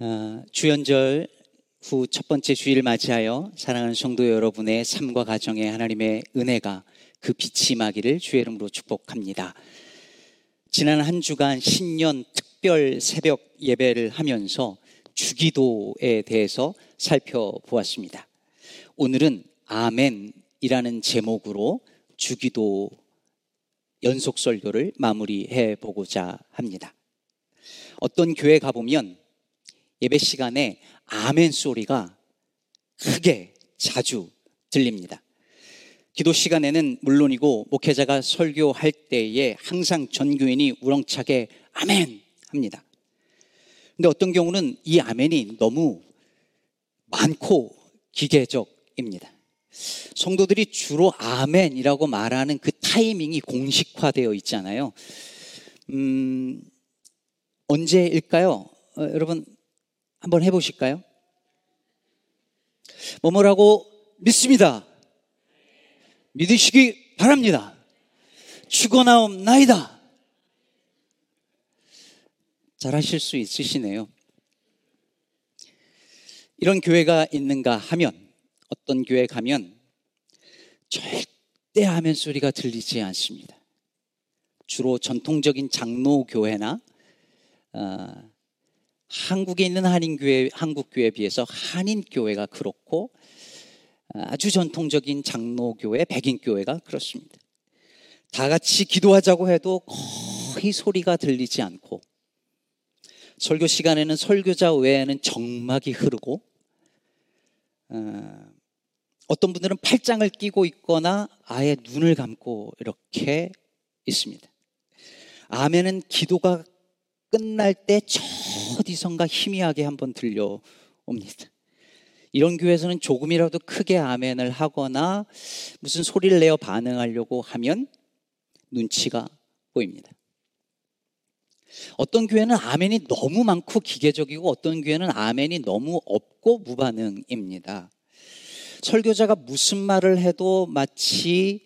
어, 주연절 후 첫 번째 주일을 맞이하여 사랑하는 성도 여러분의 삶과 가정에 하나님의 은혜가 그 빛이 임하기를 주의 이름으로 축복합니다. 지난 한 주간 신년 특별 새벽 예배를 하면서 주기도에 대해서 살펴보았습니다. 오늘은 아멘이라는 제목으로 주기도 연속 설교를 마무리해 보고자 합니다. 어떤 교회 가보면 예배 시간에 아멘 소리가 크게 자주 들립니다. 기도 시간에는 물론이고 목회자가 설교할 때에 항상 전교인이 우렁차게 아멘 합니다. 근데 어떤 경우는 이 아멘이 너무 많고 기계적입니다. 성도들이 주로 아멘이라고 말하는 그 타이밍이 공식화되어 있잖아요. 음, 언제일까요? 어, 여러분 한번 해보실까요? 뭐뭐라고 믿습니다. 믿으시기 바랍니다. 죽어나옵나이다. 잘 하실 수 있으시네요. 이런 교회가 있는가 하면 어떤 교회 가면 절대 아멘 소리가 들리지 않습니다. 주로 전통적인 장로 교회나 어, 한국에 있는 한인교회, 한국교회에 비해서 한인교회가 그렇고 아주 전통적인 장로교회, 백인교회가 그렇습니다. 다 같이 기도하자고 해도 거의 소리가 들리지 않고 설교 시간에는 설교자 외에는 정막이 흐르고 어, 어떤 분들은 팔짱을 끼고 있거나 아예 눈을 감고 이렇게 있습니다. 아멘은 기도가 끝날 때 어디선가 희미하게 한번 들려옵니다. 이런 교회에서는 조금이라도 크게 아멘을 하거나 무슨 소리를 내어 반응하려고 하면 눈치가 보입니다. 어떤 교회는 아멘이 너무 많고 기계적이고 어떤 교회는 아멘이 너무 없고 무반응입니다. 설교자가 무슨 말을 해도 마치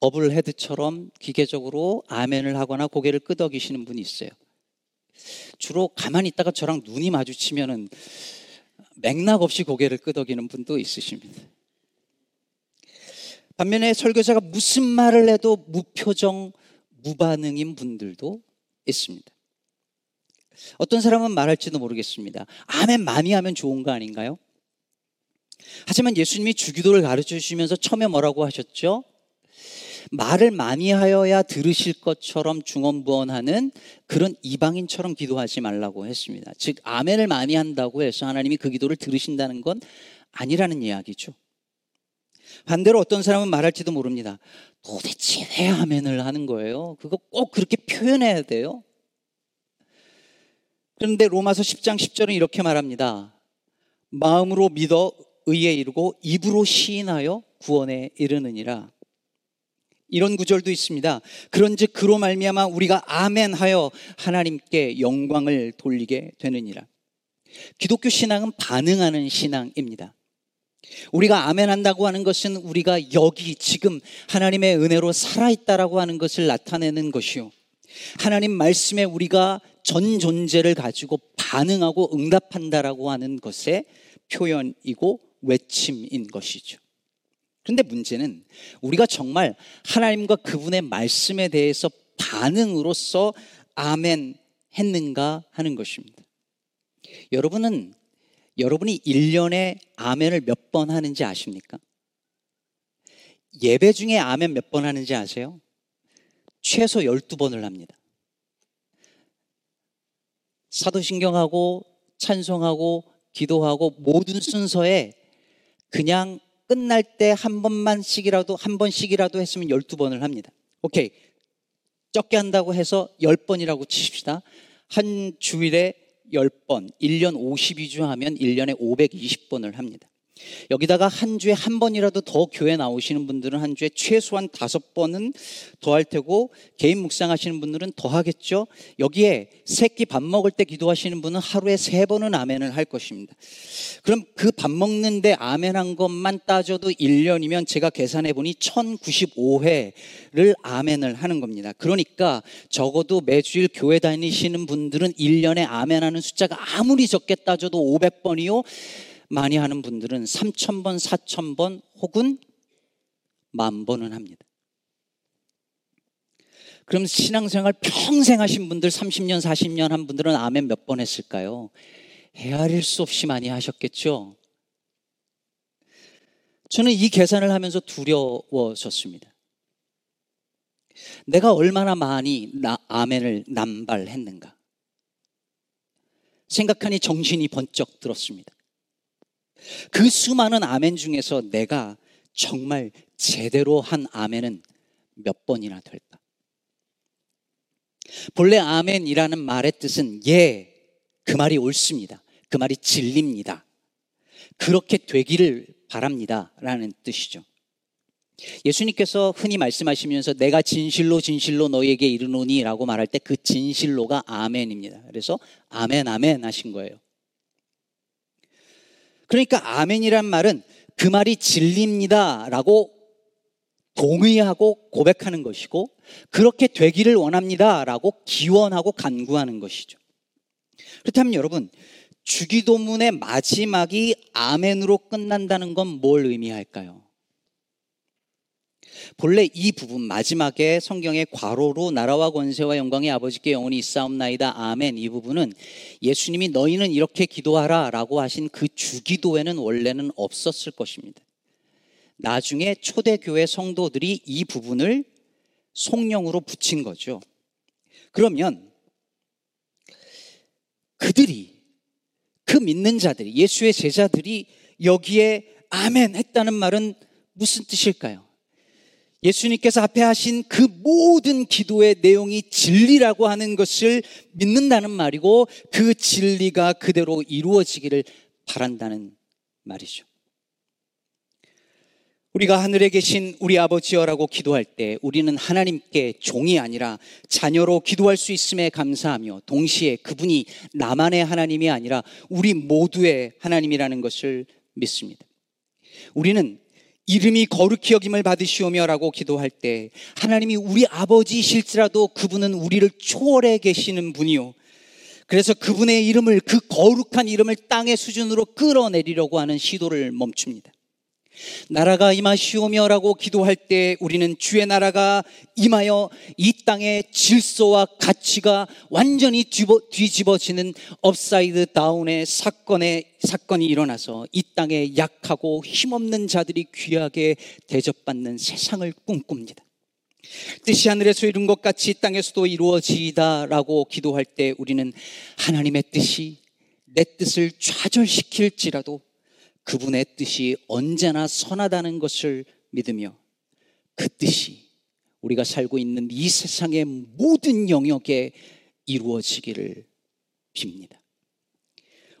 버블헤드처럼 기계적으로 아멘을 하거나 고개를 끄덕이시는 분이 있어요. 주로 가만히 있다가 저랑 눈이 마주치면은 맥락 없이 고개를 끄덕이는 분도 있으십니다. 반면에 설교자가 무슨 말을 해도 무표정, 무반응인 분들도 있습니다. 어떤 사람은 말할지도 모르겠습니다. 아멘 많이 하면 좋은 거 아닌가요? 하지만 예수님이 주기도를 가르쳐 주시면서 처음에 뭐라고 하셨죠? 말을 많이 하여야 들으실 것처럼 중언부언하는 그런 이방인처럼 기도하지 말라고 했습니다. 즉 아멘을 많이 한다고 해서 하나님이 그 기도를 들으신다는 건 아니라는 이야기죠. 반대로 어떤 사람은 말할지도 모릅니다. 도대체 왜 아멘을 하는 거예요? 그거 꼭 그렇게 표현해야 돼요? 그런데 로마서 10장 10절은 이렇게 말합니다. 마음으로 믿어 의에 이르고 입으로 시인하여 구원에 이르느니라. 이런 구절도 있습니다. 그런즉 그로 말미암아 우리가 아멘하여 하나님께 영광을 돌리게 되느니라. 기독교 신앙은 반응하는 신앙입니다. 우리가 아멘한다고 하는 것은 우리가 여기 지금 하나님의 은혜로 살아있다라고 하는 것을 나타내는 것이요. 하나님 말씀에 우리가 전 존재를 가지고 반응하고 응답한다라고 하는 것의 표현이고 외침인 것이죠. 그런데 문제는 우리가 정말 하나님과 그분의 말씀에 대해서 반응으로서 아멘 했는가 하는 것입니다. 여러분은 여러분이 1년에 아멘을 몇 번 하는지 아십니까? 예배 중에 아멘 몇 번 하는지 아세요? 최소 12번을 합니다. 사도신경하고 찬송하고 기도하고 모든 순서에 그냥 끝날 때 한 번만씩이라도 한 번씩이라도 했으면 12번을 합니다. 오케이. 적게 한다고 해서 10번이라고 치십시다. 한 주일에 10번, 1년 52주 하면 1년에 520번을 합니다. 여기다가 한 주에 한 번이라도 더 교회 나오시는 분들은 한 주에 최소한 다섯 번은 더 할 테고 개인 묵상하시는 분들은 더 하겠죠. 여기에 새끼 밥 먹을 때 기도하시는 분은 하루에 세 번은 아멘을 할 것입니다. 그럼 그 밥 먹는데 아멘한 것만 따져도 1년이면 제가 계산해 보니 1095회를 아멘을 하는 겁니다. 그러니까 적어도 매주일 교회 다니시는 분들은 1년에 아멘하는 숫자가 아무리 적게 따져도 500번이요. 많이 하는 분들은 3,000번, 4,000번 혹은 만 번은 합니다. 그럼 신앙생활 평생 하신 분들 30년, 40년 한 분들은 아멘 몇 번 했을까요? 헤아릴 수 없이 많이 하셨겠죠? 저는 이 계산을 하면서 두려워졌습니다. 내가 얼마나 많이 나, 아멘을 남발했는가. 생각하니 정신이 번쩍 들었습니다. 그 수많은 아멘 중에서 내가 정말 제대로 한 아멘은 몇 번이나 될까? 본래 아멘이라는 말의 뜻은 예, 그 말이 옳습니다. 그 말이 진리입니다. 그렇게 되기를 바랍니다. 라는 뜻이죠. 예수님께서 흔히 말씀하시면서 내가 진실로 진실로 너에게 이르노니 라고 말할 때 그 진실로가 아멘입니다. 그래서 아멘, 아멘 하신 거예요. 그러니까 아멘이란 말은 그 말이 진리입니다. 라고 동의하고 고백하는 것이고 그렇게 되기를 원합니다. 라고 기원하고 간구하는 것이죠. 그렇다면 여러분, 주기도문의 마지막이 아멘으로 끝난다는 건 뭘 의미할까요? 본래 이 부분 마지막에 성경의 괄호로 나라와 권세와 영광의 아버지께 영원히 있사옵나이다 아멘 이 부분은 예수님이 너희는 이렇게 기도하라라고 하신 그 주기도에는 원래는 없었을 것입니다. 나중에 초대교회 성도들이 이 부분을 송령으로 붙인 거죠. 그러면 그들이 그 믿는 자들이 예수의 제자들이 여기에 아멘 했다는 말은 무슨 뜻일까요? 예수님께서 앞에 하신 그 모든 기도의 내용이 진리라고 하는 것을 믿는다는 말이고 그 진리가 그대로 이루어지기를 바란다는 말이죠. 우리가 하늘에 계신 우리 아버지여라고 기도할 때 우리는 하나님께 종이 아니라 자녀로 기도할 수 있음에 감사하며 동시에 그분이 나만의 하나님이 아니라 우리 모두의 하나님이라는 것을 믿습니다. 우리는 이름이 거룩히 여김을 받으시오며라고 기도할 때 하나님이 우리 아버지실지라도 그분은 우리를 초월해 계시는 분이요. 그래서 그분의 이름을 그 거룩한 이름을 땅의 수준으로 끌어내리려고 하는 시도를 멈춥니다. 나라가 임하시오며라고 기도할 때 우리는 주의 나라가 임하여 이 땅의 질서와 가치가 완전히 뒤집어, 지는 upside down의 사건에 사건이 일어나서 이 땅에 약하고 힘없는 자들이 귀하게 대접받는 세상을 꿈꿉니다. 뜻이 하늘에서 이룬 것 같이 땅에서도 이루어지다라고 기도할 때 우리는 하나님의 뜻이 내 뜻을 좌절시킬지라도 그분의 뜻이 언제나 선하다는 것을 믿으며 그 뜻이 우리가 살고 있는 이 세상의 모든 영역에 이루어지기를 빕니다.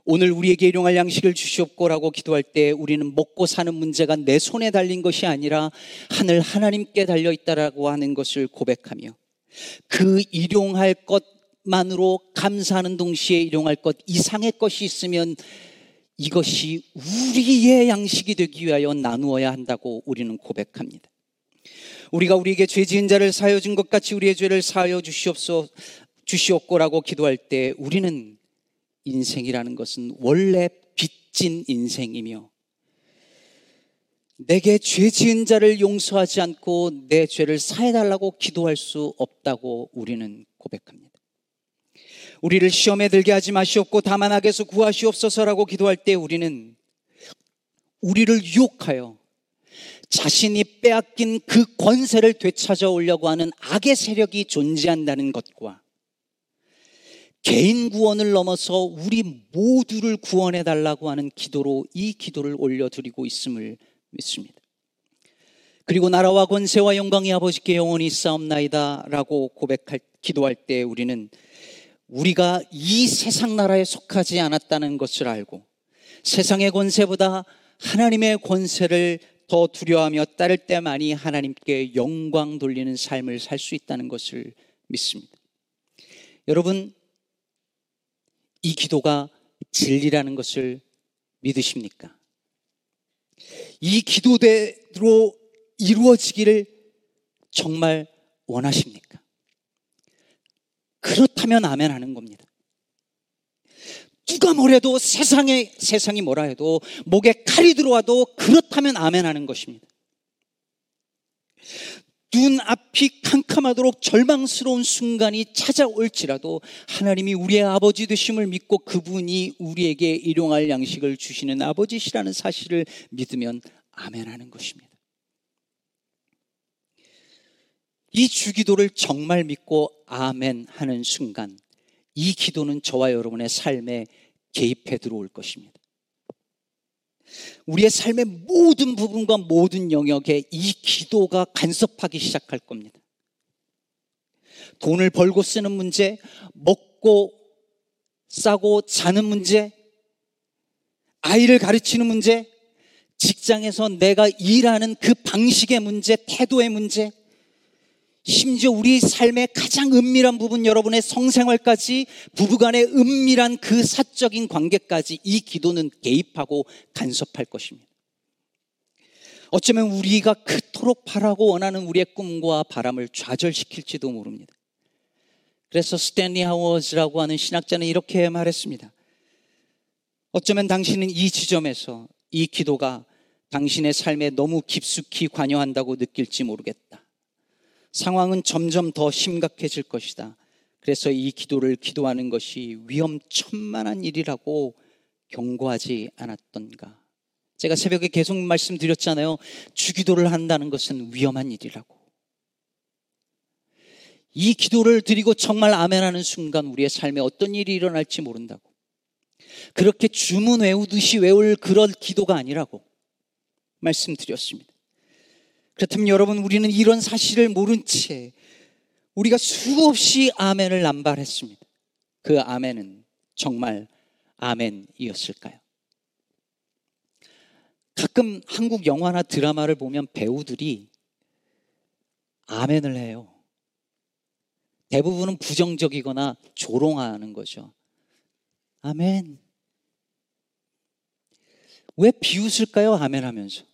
오늘 우리에게 일용할 양식을 주시옵고라고 기도할 때 우리는 먹고 사는 문제가 내 손에 달린 것이 아니라 하늘 하나님께 달려 있다라고 하는 것을 고백하며 그 일용할 것만으로 감사하는 동시에 일용할 것 이상의 것이 있으면 이것이 우리의 양식이 되기 위하여 나누어야 한다고 우리는 고백합니다. 우리가 우리에게 죄 지은 자를 사여 준 것 같이 우리의 죄를 사여 주시옵소 주시옵고라고 기도할 때 우리는 인생이라는 것은 원래 빚진 인생이며 내게 죄 지은 자를 용서하지 않고 내 죄를 사해 달라고 기도할 수 없다고 우리는 고백합니다. 우리를 시험에 들게 하지 마시옵고 다만 악에서 구하시옵소서라고 기도할 때 우리는 우리를 유혹하여 자신이 빼앗긴 그 권세를 되찾아오려고 하는 악의 세력이 존재한다는 것과 개인 구원을 넘어서 우리 모두를 구원해 달라고 하는 기도로 이 기도를 올려드리고 있음을 믿습니다. 그리고 나라와 권세와 영광이 아버지께 영원히 싸움나이다라고 고백할 기도할 때 우리는 우리가 이 세상 나라에 속하지 않았다는 것을 알고 세상의 권세보다 하나님의 권세를 더 두려워하며 따를 때만이 하나님께 영광 돌리는 삶을 살 수 있다는 것을 믿습니다. 여러분, 이 기도가 진리라는 것을 믿으십니까? 이 기도대로 이루어지기를 정말 원하십니까? 그렇다면 아멘 하는 겁니다. 누가 뭐래도 세상에, 세상이 뭐라 해도 목에 칼이 들어와도 그렇다면 아멘 하는 것입니다. 눈앞이 캄캄하도록 절망스러운 순간이 찾아올지라도 하나님이 우리의 아버지 되심을 믿고 그분이 우리에게 일용할 양식을 주시는 아버지시라는 사실을 믿으면 아멘 하는 것입니다. 이 주기도를 정말 믿고 아멘 하는 순간 이 기도는 저와 여러분의 삶에 개입해 들어올 것입니다. 우리의 삶의 모든 부분과 모든 영역에 이 기도가 간섭하기 시작할 겁니다. 돈을 벌고 쓰는 문제, 먹고 싸고 자는 문제, 아이를 가르치는 문제, 직장에서 내가 일하는 그 방식의 문제, 태도의 문제, 심지어 우리 삶의 가장 은밀한 부분 여러분의 성생활까지 부부간의 은밀한 그 사적인 관계까지 이 기도는 개입하고 간섭할 것입니다. 어쩌면 우리가 그토록 바라고 원하는 우리의 꿈과 바람을 좌절시킬지도 모릅니다. 그래서 스탠리 하워즈라고 하는 신학자는 이렇게 말했습니다. 어쩌면 당신은 이 지점에서 이 기도가 당신의 삶에 너무 깊숙이 관여한다고 느낄지 모르겠다. 상황은 점점 더 심각해질 것이다. 그래서 이 기도를 기도하는 것이 위험천만한 일이라고 경고하지 않았던가. 제가 새벽에 계속 말씀드렸잖아요. 주기도를 한다는 것은 위험한 일이라고. 이 기도를 드리고 정말 아멘하는 순간 우리의 삶에 어떤 일이 일어날지 모른다고. 그렇게 주문 외우듯이 외울 그런 기도가 아니라고 말씀드렸습니다. 그렇다면 여러분, 우리는 이런 사실을 모른 채 우리가 수없이 아멘을 남발했습니다. 그 아멘은 정말 아멘이었을까요? 가끔 한국 영화나 드라마를 보면 배우들이 아멘을 해요. 대부분은 부정적이거나 조롱하는 거죠. 아멘. 왜 비웃을까요? 아멘 하면서.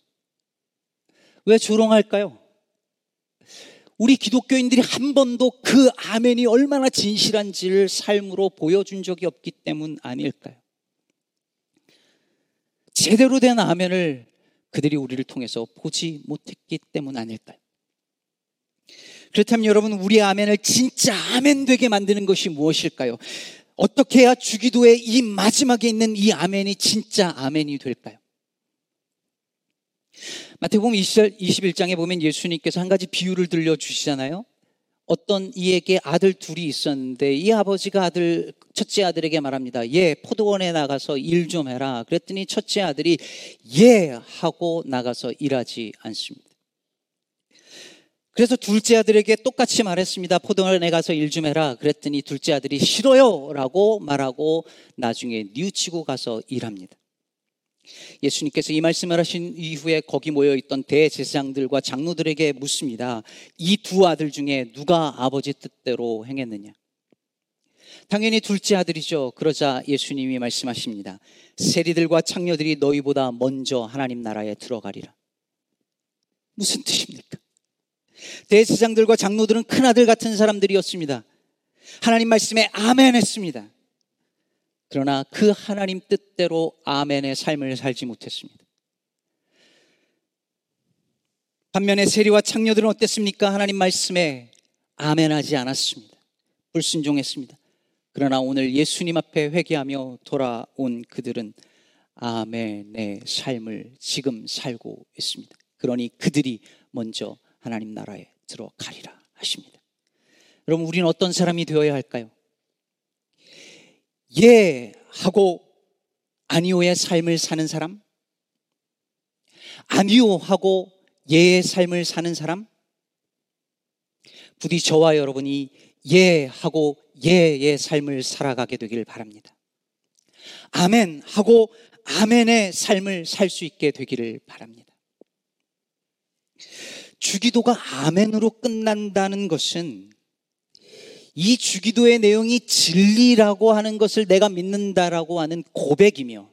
왜 조롱할까요? 우리 기독교인들이 한 번도 그 아멘이 얼마나 진실한지를 삶으로 보여준 적이 없기 때문 아닐까요? 제대로 된 아멘을 그들이 우리를 통해서 보지 못했기 때문 아닐까요? 그렇다면 여러분, 우리 아멘을 진짜 아멘 되게 만드는 것이 무엇일까요? 어떻게 해야 주기도의 이 마지막에 있는 이 아멘이 진짜 아멘이 될까요? 마태복음 21장에 보면 예수님께서 한 가지 비유를 들려주시잖아요. 어떤 이에게 아들 둘이 있었는데 이 아버지가 아들 첫째 아들에게 말합니다. 예, 포도원에 나가서 일 좀 해라. 그랬더니 첫째 아들이 예 하고 나가서 일하지 않습니다. 그래서 둘째 아들에게 똑같이 말했습니다. 포도원에 가서 일 좀 해라. 그랬더니 둘째 아들이 싫어요 라고 말하고 나중에 뉘우치고 가서 일합니다. 예수님께서 이 말씀을 하신 이후에 거기 모여 있던 대제사장들과 장로들에게 묻습니다. 이 두 아들 중에 누가 아버지 뜻대로 행했느냐? 당연히 둘째 아들이죠. 그러자 예수님이 말씀하십니다. 세리들과 창녀들이 너희보다 먼저 하나님 나라에 들어가리라. 무슨 뜻입니까? 대제사장들과 장로들은 큰아들 같은 사람들이었습니다. 하나님 말씀에 아멘 했습니다. 그러나 그 하나님 뜻대로 아멘의 삶을 살지 못했습니다. 반면에 세리와 창녀들은 어땠습니까? 하나님 말씀에 아멘하지 않았습니다. 불순종했습니다. 그러나 오늘 예수님 앞에 회개하며 돌아온 그들은 아멘의 삶을 지금 살고 있습니다. 그러니 그들이 먼저 하나님 나라에 들어가리라 하십니다. 여러분, 우리는 어떤 사람이 되어야 할까요? 예 하고 아니오의 삶을 사는 사람? 아니오 하고 예의 삶을 사는 사람? 부디 저와 여러분이 예 하고 예의 삶을 살아가게 되길 바랍니다. 아멘 하고 아멘의 삶을 살 수 있게 되기를 바랍니다. 주기도가 아멘으로 끝난다는 것은 이 주기도의 내용이 진리라고 하는 것을 내가 믿는다라고 하는 고백이며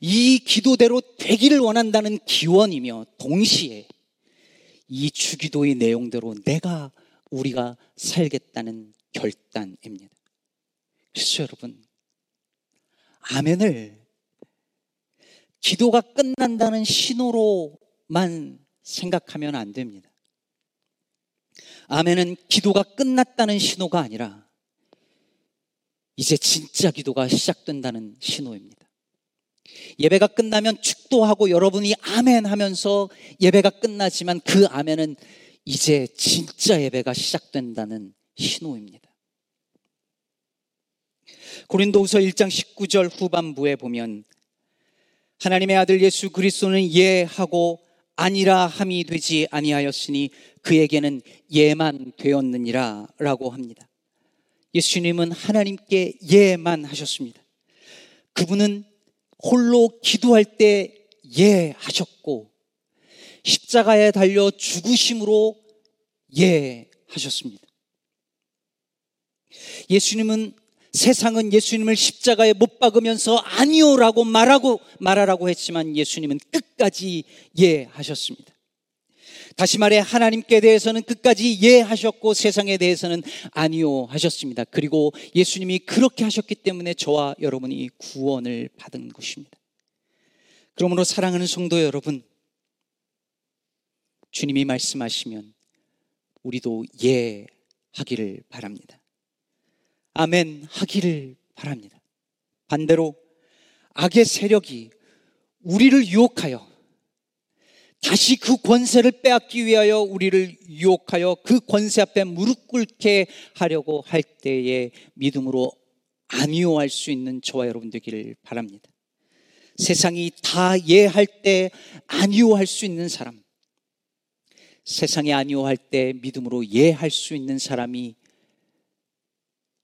이 기도대로 되기를 원한다는 기원이며 동시에 이 주기도의 내용대로 내가 우리가 살겠다는 결단입니다. 그래서 여러분, 아멘을 기도가 끝난다는 신호로만 생각하면 안 됩니다. 아멘은 기도가 끝났다는 신호가 아니라 이제 진짜 기도가 시작된다는 신호입니다. 예배가 끝나면 축도하고 여러분이 아멘 하면서 예배가 끝나지만 그 아멘은 이제 진짜 예배가 시작된다는 신호입니다. 고린도후서 1장 19절 후반부에 보면 하나님의 아들 예수 그리스도는 예하고 아니라 함이 되지 아니하였으니 그에게는 예만 되었느니라라고 합니다. 예수님은 하나님께 예만 하셨습니다. 그분은 홀로 기도할 때 예하셨고 십자가에 달려 죽으심으로 예하셨습니다. 예수님은 세상은 예수님을 십자가에 못 박으면서 아니오라고 말하고 말하라고 했지만 예수님은 끝까지 예 하셨습니다. 다시 말해 하나님께 대해서는 끝까지 예 하셨고 세상에 대해서는 아니요 하셨습니다. 그리고 예수님이 그렇게 하셨기 때문에 저와 여러분이 구원을 받은 것입니다. 그러므로 사랑하는 성도 여러분, 주님이 말씀하시면 우리도 예 하기를 바랍니다. 아멘 하기를 바랍니다. 반대로 악의 세력이 우리를 유혹하여 다시 그 권세를 빼앗기 위하여 우리를 유혹하여 그 권세 앞에 무릎 꿇게 하려고 할 때에 믿음으로 아니오할 수 있는 저와 여러분 되기를 바랍니다. 세상이 다 예할 때 아니오할 수 있는 사람, 세상이 아니오할 때 믿음으로 예할 수 있는 사람이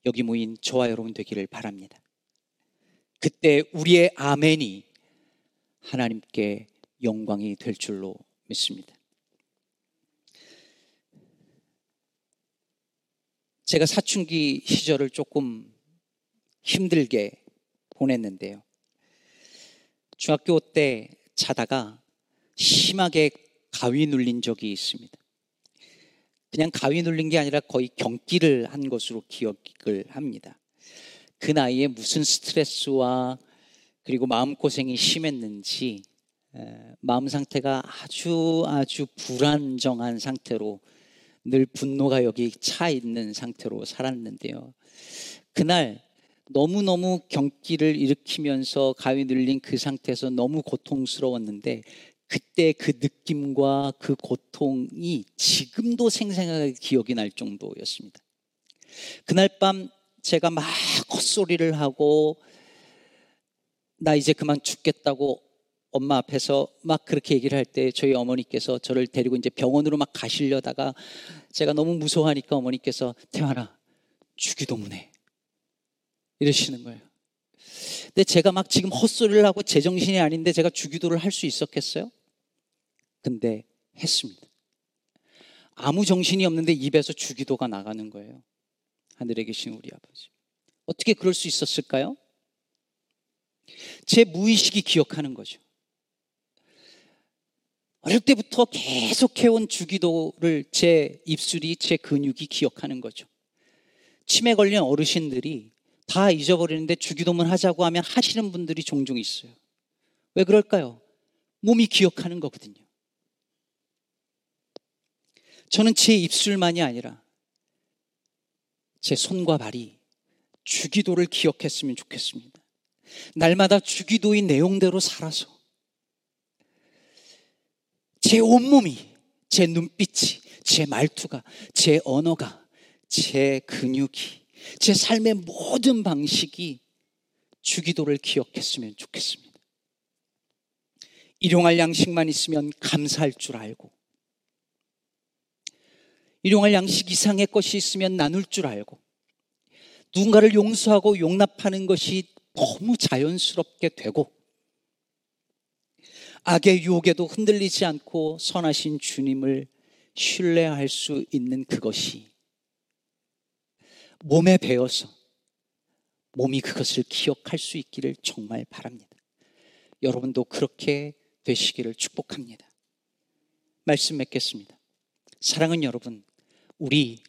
여기 모인 저와 여러분 되기를 바랍니다. 그때 우리의 아멘이 하나님께 영광이 될 줄로 믿습니다. 제가 사춘기 시절을 조금 힘들게 보냈는데요. 중학교 때 자다가 심하게 가위 눌린 적이 있습니다. 그냥 가위 눌린 게 아니라 거의 경기를 한 것으로 기억을 합니다. 그 나이에 무슨 스트레스와 그리고 마음고생이 심했는지 마음 상태가 아주 아주 불안정한 상태로 늘 분노가 여기 차 있는 상태로 살았는데요. 그날 너무너무 경기를 일으키면서 가위 눌린 그 상태에서 너무 고통스러웠는데 그때 그 느낌과 그 고통이 지금도 생생하게 기억이 날 정도였습니다. 그날 밤 제가 막 헛소리를 하고 나 이제 그만 죽겠다고 엄마 앞에서 막 그렇게 얘기를 할 때 저희 어머니께서 저를 데리고 이제 병원으로 막 가시려다가 제가 너무 무서워하니까 어머니께서 태환아 주기도문해 이러시는 거예요. 근데 제가 막 지금 헛소리를 하고 제정신이 아닌데 제가 주기도를 할 수 있었겠어요? 근데 했습니다. 아무 정신이 없는데 입에서 주기도가 나가는 거예요. 하늘에 계신 우리 아버지. 어떻게 그럴 수 있었을까요? 제 무의식이 기억하는 거죠. 어릴 때부터 계속 해온 주기도를 제 입술이, 제 근육이 기억하는 거죠. 치매 걸린 어르신들이 다 잊어버리는데 주기도문 하자고 하면 하시는 분들이 종종 있어요. 왜 그럴까요? 몸이 기억하는 거거든요. 저는 제 입술만이 아니라 제 손과 발이 주기도를 기억했으면 좋겠습니다. 날마다 주기도의 내용대로 살아서 제 온몸이, 제 눈빛이, 제 말투가, 제 언어가, 제 근육이, 제 삶의 모든 방식이 주기도를 기억했으면 좋겠습니다. 일용할 양식만 있으면 감사할 줄 알고, 일용할 양식 이상의 것이 있으면 나눌 줄 알고, 누군가를 용서하고 용납하는 것이 너무 자연스럽게 되고 악의 유혹에도 흔들리지 않고 선하신 주님을 신뢰할 수 있는 그것이 몸에 배어서 몸이 그것을 기억할 수 있기를 정말 바랍니다. 여러분도 그렇게 되시기를 축복합니다. 말씀 맺겠습니다. 사랑은 여러분, 우리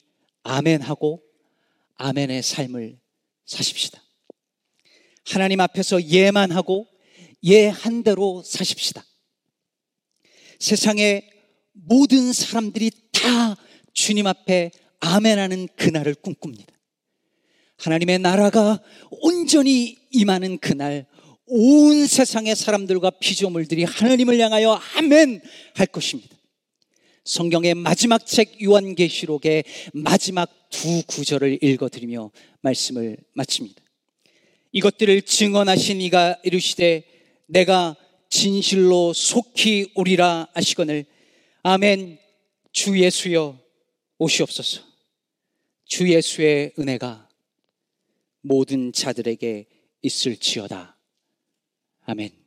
아멘하고 아멘의 삶을 사십시다. 하나님 앞에서 예만 하고 예한 대로 사십시다. 세상의 모든 사람들이 다 주님 앞에 아멘하는 그날을 꿈꿉니다. 하나님의 나라가 온전히 임하는 그날 온 세상의 사람들과 피조물들이 하나님을 향하여 아멘 할 것입니다. 성경의 마지막 책 요한계시록의 마지막 두 구절을 읽어드리며 말씀을 마칩니다. 이것들을 증언하신 이가 이르시되 내가 진실로 속히 오리라 하시거늘 아멘 주 예수여 오시옵소서 주 예수의 은혜가 모든 자들에게 있을지어다. 아멘.